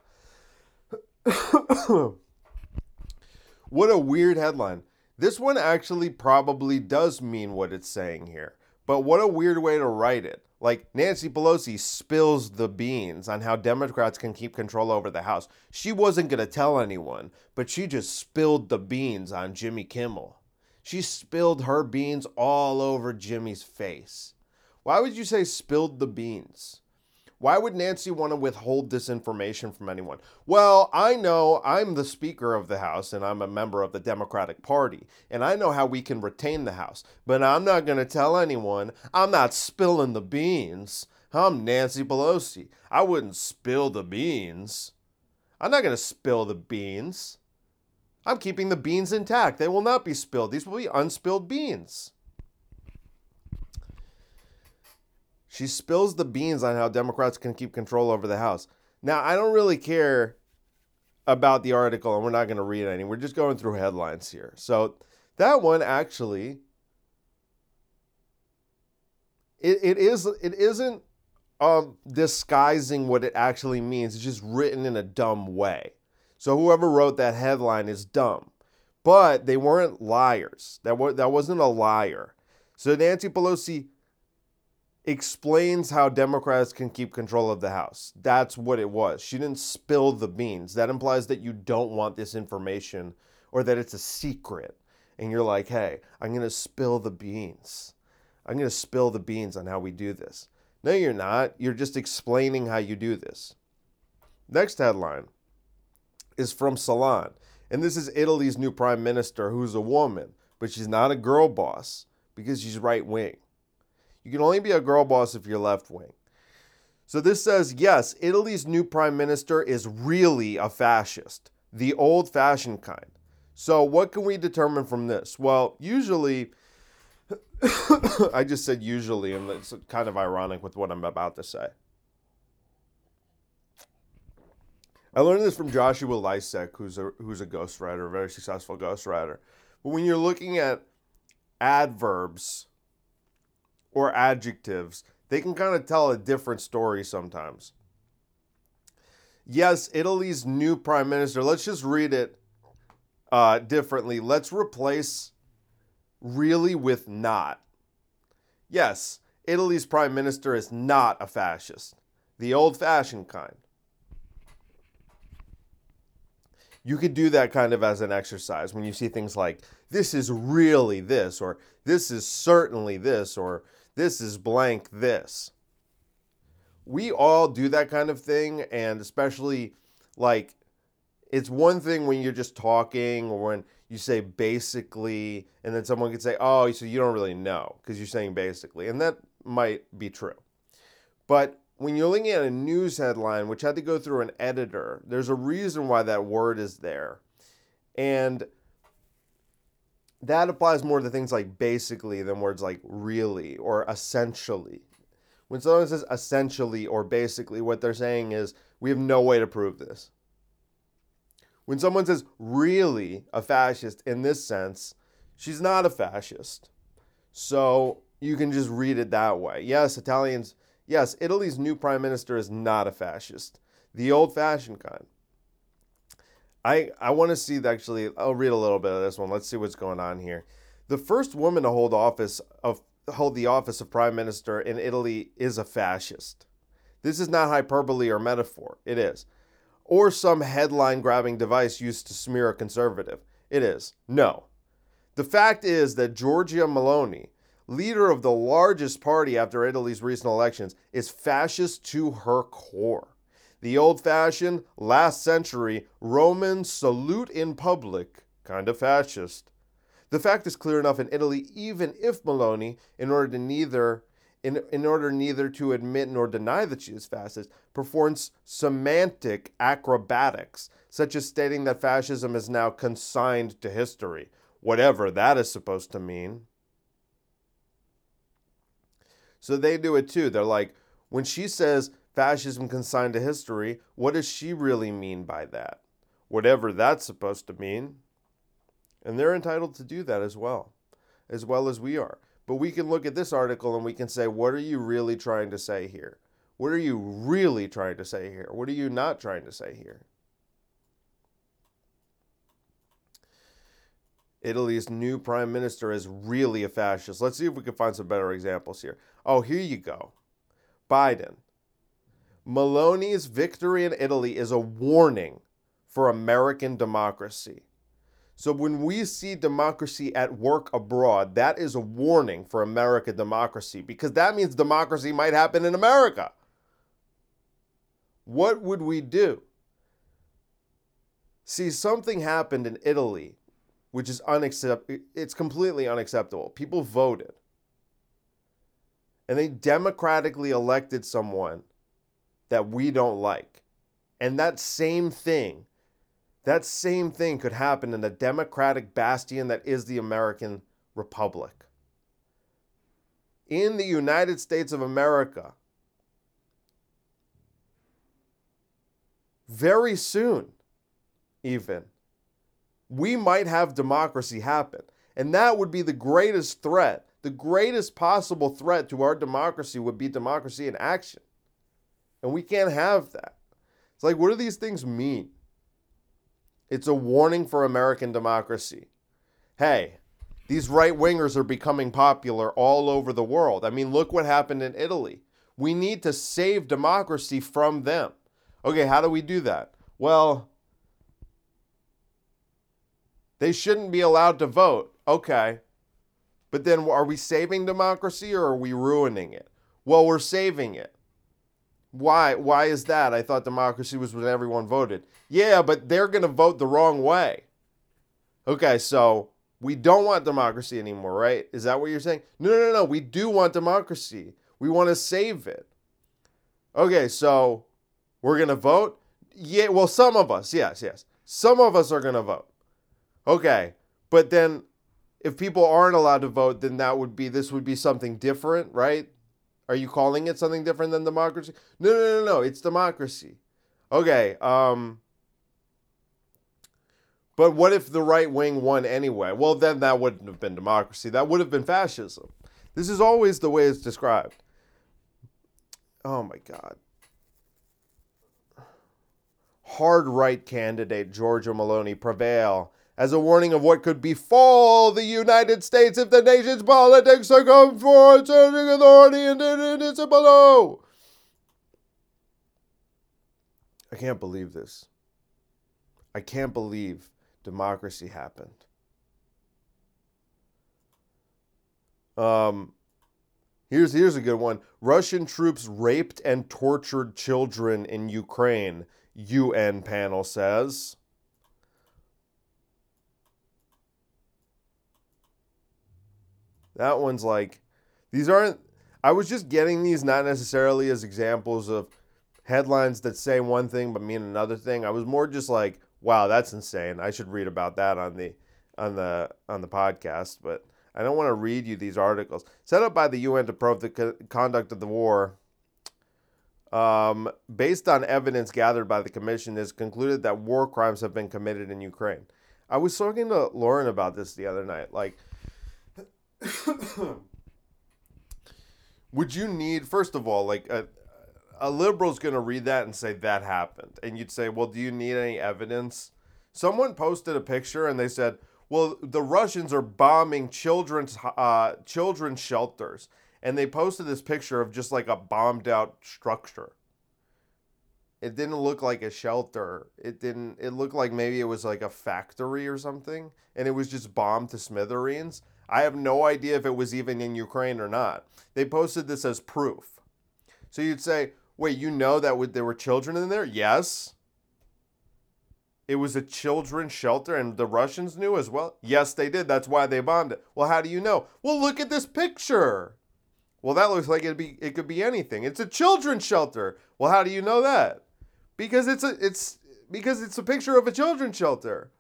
what a weird headline. This one actually probably does mean what it's saying here, but what a weird way to write it. Like Nancy Pelosi spills the beans on how Democrats can keep control over the House. She wasn't going to tell anyone, but she just spilled the beans on Jimmy Kimmel. She spilled her beans all over Jimmy's face. Why would you say spilled the beans? Why would Nancy want to withhold this information from anyone? Well, I know I'm the Speaker of the House and I'm a member of the Democratic Party, and I know how we can retain the House, but I'm not going to tell anyone. I'm not spilling the beans. I'm Nancy Pelosi. I wouldn't spill the beans. I'm not going to spill the beans. I'm keeping the beans intact. They will not be spilled. These will be unspilled beans. She spills the beans on how Democrats can keep control over the House. Now, I don't really care about the article, and we're not going to read any. We're just going through headlines here. So, that one actually it, it is it isn't um, disguising what it actually means. It's just written in a dumb way. So whoever wrote that headline is dumb. But they weren't liars. That was that wasn't a liar. So Nancy Pelosi explains how Democrats can keep control of the House. That's what it was. She didn't spill the beans. That implies that you don't want this information or that it's a secret. And you're like, hey, I'm going to spill the beans. I'm going to spill the beans on how we do this. No, you're not. You're just explaining how you do this. Next headline is from Salon. And this is Italy's new prime minister, who's a woman, but she's not a girl boss. because she's right wing. You can only be a girl boss if you're left wing. So this says yes, Italy's new prime minister is really a fascist, the old fashioned kind. So what can we determine from this? Well, usually, I just said usually, and it's kind of ironic with what I'm about to say. I learned this from Joshua Lisec, who's a who's a ghostwriter, a very successful ghostwriter. But when you're looking at adverbs or adjectives, they can kind of tell a different story sometimes. Yes, Italy's new prime minister, let's just read it uh, differently. Let's replace really with not. Yes, Italy's prime minister is not a fascist, the old fashioned kind. You could do that kind of as an exercise when you see things like this is really this or this is certainly this or this is blank this. We all do that kind of thing and especially like it's one thing when you're just talking or when you say basically and then someone could say oh so you don't really know because you're saying basically and that might be true. But when you're looking at a news headline, which had to go through an editor, there's a reason why that word is there. And that applies more to things like basically than words like really or essentially. When someone says essentially or basically, what they're saying is we have no way to prove this. When someone says really a fascist in this sense, she's not a fascist. So you can just read it that way. Yes, Italians Yes, Italy's new prime minister is not a fascist, the old fashioned kind. I, I want to see actually, I'll read a little bit of this one. Let's see what's going on here. The first woman to hold office of hold the office of prime minister in Italy is a fascist. This is not hyperbole or metaphor. It is. Or some headline grabbing device used to smear a conservative. It is. No. The fact is that Giorgia Meloni, leader of the largest party after Italy's recent elections, is fascist to her core. The old fashioned, last century Roman salute in public kind of fascist. The fact is clear enough in Italy, even if Meloni, in order to neither in, in order neither to admit nor deny that she is fascist, performs semantic acrobatics, such as stating that fascism is now consigned to history, whatever that is supposed to mean. So they do it too. They're like, when she says fascism consigned to history, what does she really mean by that? Whatever that's supposed to mean. And they're entitled to do that as well, as well as we are. But we can look at this article and we can say, what are you really trying to say here? What are you really trying to say here? What are you not trying to say here? Italy's new prime minister is really a fascist. Let's see if we can find some better examples here. Oh, here you go. Biden. Meloni's victory in Italy is a warning for American democracy. So when we see democracy at work abroad, that is a warning for American democracy because that means democracy might happen in America. What would we do? See, something happened in Italy which is unacceptable. It's completely unacceptable. People voted. And they democratically elected someone that we don't like. And that same thing, that same thing could happen in the democratic bastion that is the American Republic. In the United States of America, very soon, even we might have democracy happen. And that would be the greatest threat. The greatest possible threat to our democracy would be democracy in action. And we can't have that. It's like, what do these things mean? It's a warning for American democracy. Hey, these right wingers are becoming popular all over the world. I mean, look what happened in Italy. We need to save democracy from them. Okay, how do we do that? Well, they shouldn't be allowed to vote. Okay. But then are we saving democracy or are we ruining it? Well, we're saving it. Why? Why is that? I thought democracy was when everyone voted. Yeah, but they're going to vote the wrong way. Okay, so We don't want democracy anymore, right? Is that what you're saying? No, no, no. We do want democracy. We want to save it. Okay, so we're going to vote? Yeah, well, some of us, yes, yes. Some of us are going to vote. Okay, but then if people aren't allowed to vote, then that would be, this would be something different, right? Are you calling it something different than democracy? No, no, no, no. It's democracy. Okay, um, but what if the right wing won anyway? Well, then that wouldn't have been democracy. That would have been fascism. This is always the way it's described. Oh my God. Hard right candidate Giorgia Meloni prevail as a warning of what could befall the United States if the nation's politics succumb for turning authority into below. I can't believe this. I can't believe democracy happened. Um, here's here's a good one. Russian troops raped and tortured children in Ukraine. UN panel says. That one's like, these aren't. I was just getting these not necessarily as examples of headlines that say one thing but mean another thing. I was more just like, wow, that's insane. I should read about that on the on the on the podcast, but I don't want to read you these articles set up by the UN to probe the co- conduct of the war. Um, based on evidence gathered by the commission, is concluded that war crimes have been committed in Ukraine. I was talking to Lauren about this the other night. Like, would you need first of all like a, a liberal's going to read that and say that happened. And you'd say well do you need any evidence? Someone posted a picture and they said well the russians are bombing children's uh, children's shelters. And they posted this picture of just like a bombed out structure. It didn't look like a shelter. It didn't it looked like maybe it was like a factory or something. And it was just bombed to smithereens i have no idea if it was even in ukraine or not they posted this as proof so you'd say Wait, you know that there were children in there? Yes. It was a children's shelter, and the Russians knew as well? Yes, they did. That's why they bombed it. Well, how do you know? Well, look at this picture. Well, that looks like it'd be it could be anything. It's a children's shelter. Well, how do you know that? Because it's a it's because it's a picture of a children's shelter.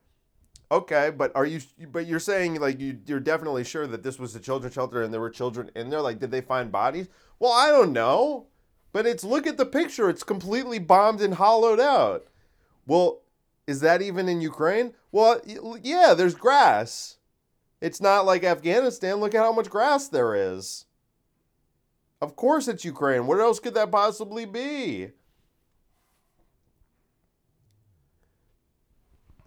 Okay, but are you but you're saying like you you're definitely sure that this was a children's shelter and there were children in there? Like did they find bodies? Well, I don't know. But it's look at the picture, it's completely bombed and hollowed out. Well, is that even in Ukraine? Well, yeah, there's grass. It's not like Afghanistan. Look at how much grass there is. Of course it's Ukraine. What else could that possibly be?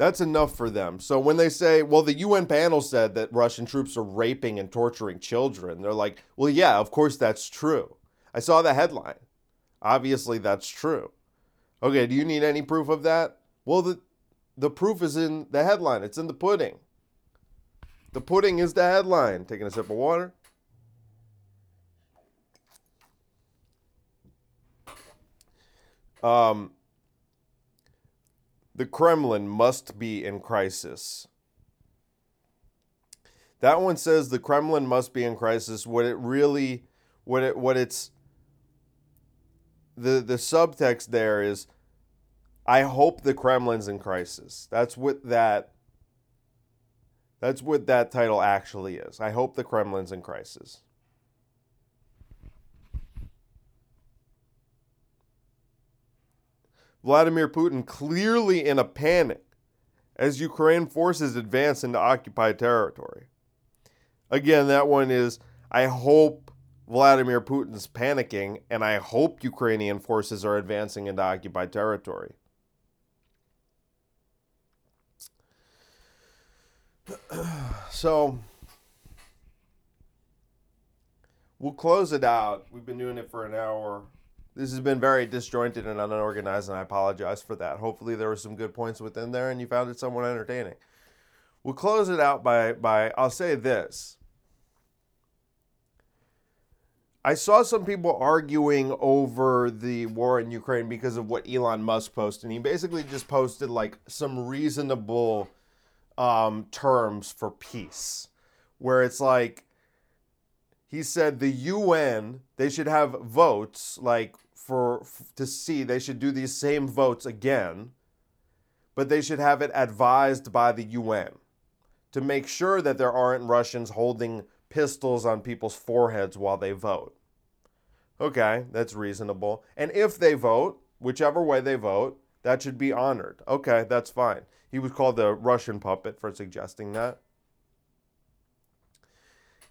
That's enough for them. So when they say, well, the UN panel said that Russian troops are raping and torturing children, they're like, well, yeah, of course that's true. I saw the headline. Obviously, that's true. Okay, do you need any proof of that? Well, the, the proof is in the headline, it's in the pudding. The pudding is the headline. Taking a sip of water. Um, the Kremlin must be in crisis. That one says the Kremlin must be in crisis. What it really, what it, what it's the the subtext there is I hope the Kremlin's in crisis. That's what that that's what that title actually is. I hope the Kremlin's in crisis. Vladimir Putin clearly in a panic as Ukraine forces advance into occupied territory. Again, that one is I hope Vladimir Putin's panicking, and I hope Ukrainian forces are advancing into occupied territory. so we'll close it out. We've been doing it for an hour. This has been very disjointed and unorganized, and I apologize for that. Hopefully, there were some good points within there, and you found it somewhat entertaining. We'll close it out by by I'll say this. I saw some people arguing over the war in Ukraine because of what Elon Musk posted. And he basically just posted like some reasonable um, terms for peace, where it's like he said the UN they should have votes like for to see they should do these same votes again, but they should have it advised by the UN to make sure that there aren't Russians holding pistols on people's foreheads while they vote. Okay, that's reasonable. And if they vote, whichever way they vote, that should be honored. Okay, that's fine. He was called the Russian puppet for suggesting that.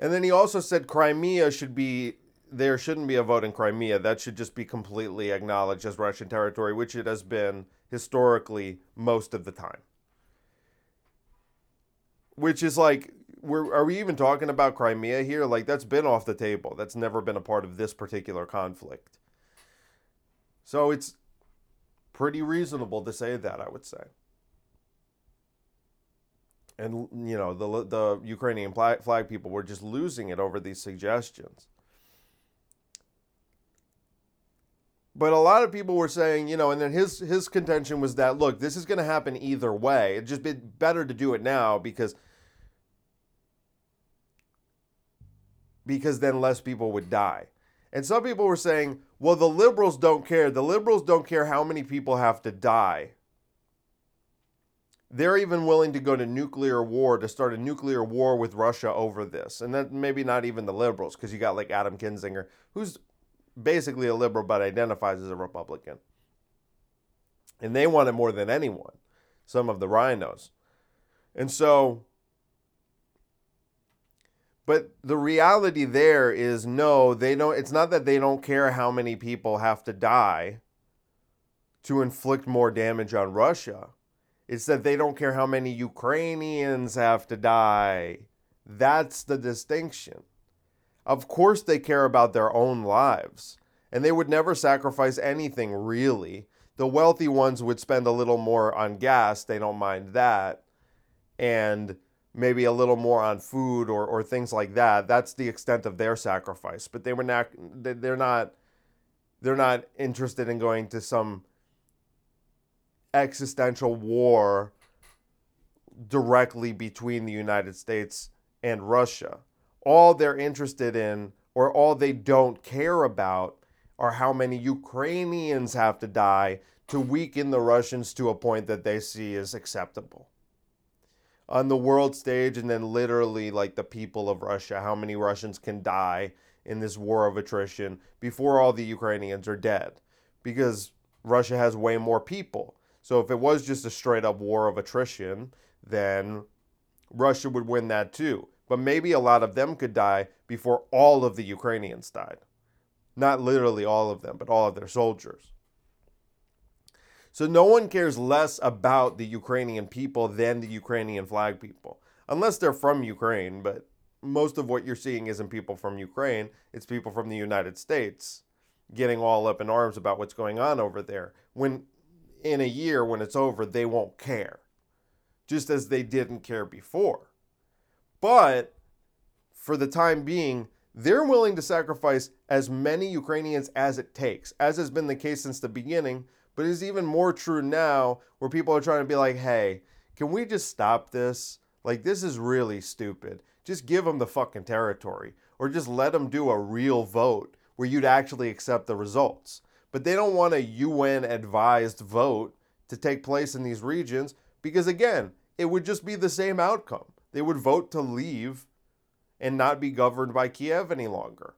And then he also said Crimea should be there shouldn't be a vote in Crimea. That should just be completely acknowledged as Russian territory, which it has been historically most of the time. Which is like we're, are we even talking about Crimea here? Like that's been off the table. That's never been a part of this particular conflict. So it's pretty reasonable to say that, I would say. And you know, the the Ukrainian flag people were just losing it over these suggestions. But a lot of people were saying, you know, and then his his contention was that look, this is going to happen either way. It'd just be better to do it now because because then less people would die. And some people were saying, well, the liberals don't care. The liberals don't care how many people have to die. They're even willing to go to nuclear war to start a nuclear war with Russia over this. And that maybe not even the liberals, because you got like Adam Kinzinger, who's basically a liberal but identifies as a Republican. And they want it more than anyone, some of the RINOs. And so but the reality there is no, they don't it's not that they don't care how many people have to die to inflict more damage on Russia. It's that they don't care how many Ukrainians have to die. That's the distinction. Of course, they care about their own lives, and they would never sacrifice anything really. The wealthy ones would spend a little more on gas, they don't mind that. And maybe a little more on food or, or things like that. That's the extent of their sacrifice. But they were not they're not they're not interested in going to some existential war directly between the United States and Russia. All they're interested in or all they don't care about are how many Ukrainians have to die to weaken the Russians to a point that they see as acceptable on the world stage and then literally like the people of Russia, how many Russians can die in this war of attrition before all the Ukrainians are dead because Russia has way more people. So if it was just a straight up war of attrition, then Russia would win that too. But maybe a lot of them could die before all of the Ukrainians died. Not literally all of them, but all of their soldiers. So no one cares less about the Ukrainian people than the Ukrainian flag people, unless they're from Ukraine. But most of what you're seeing isn't people from Ukraine, it's people from the United States getting all up in arms about what's going on over there. When in a year, when it's over, they won't care, just as they didn't care before. But for the time being, they're willing to sacrifice as many Ukrainians as it takes, as has been the case since the beginning but it's even more true now where people are trying to be like, hey, can we just stop this? Like, this is really stupid. Just give them the fucking territory or just let them do a real vote where you'd actually accept the results. But they don't want a UN advised vote to take place in these regions because, again, it would just be the same outcome. They would vote to leave and not be governed by Kiev any longer.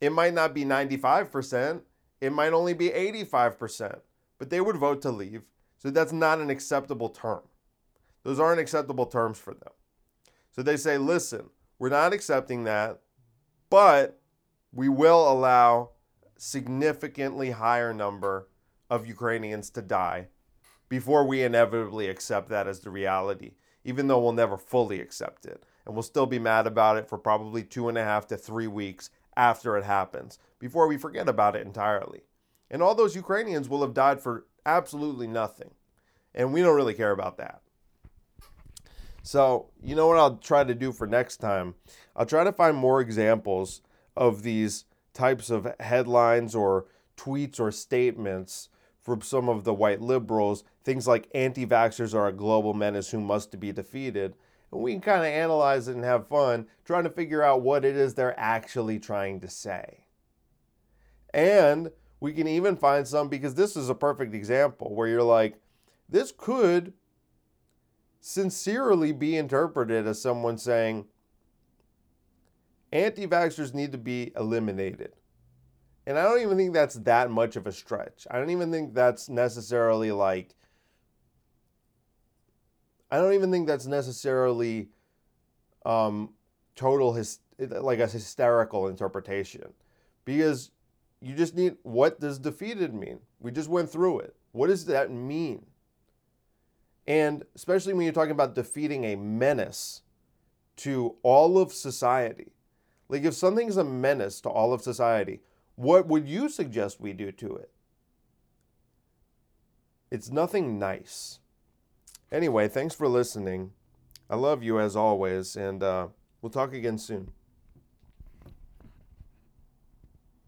It might not be 95%, it might only be 85%, but they would vote to leave. So that's not an acceptable term. Those aren't acceptable terms for them. So they say, listen, we're not accepting that, but we will allow significantly higher number of Ukrainians to die before we inevitably accept that as the reality, even though we'll never fully accept it. And we'll still be mad about it for probably two and a half to three weeks after it happens before we forget about it entirely. And all those Ukrainians will have died for absolutely nothing. And we don't really care about that. So, you know what I'll try to do for next time? I'll try to find more examples of these types of headlines or tweets or statements from some of the white liberals, things like anti vaxxers are a global menace who must be defeated. And we can kind of analyze it and have fun trying to figure out what it is they're actually trying to say. And we can even find some, because this is a perfect example where you're like, this could sincerely be interpreted as someone saying, anti vaxxers need to be eliminated. And I don't even think that's that much of a stretch. I don't even think that's necessarily like, I don't even think that's necessarily um, total his like a hysterical interpretation, because you just need what does defeated mean? We just went through it. What does that mean? And especially when you're talking about defeating a menace to all of society. Like if something's a menace to all of society, what would you suggest we do to it? It's nothing nice. Anyway, thanks for listening. I love you as always, and uh, we'll talk again soon.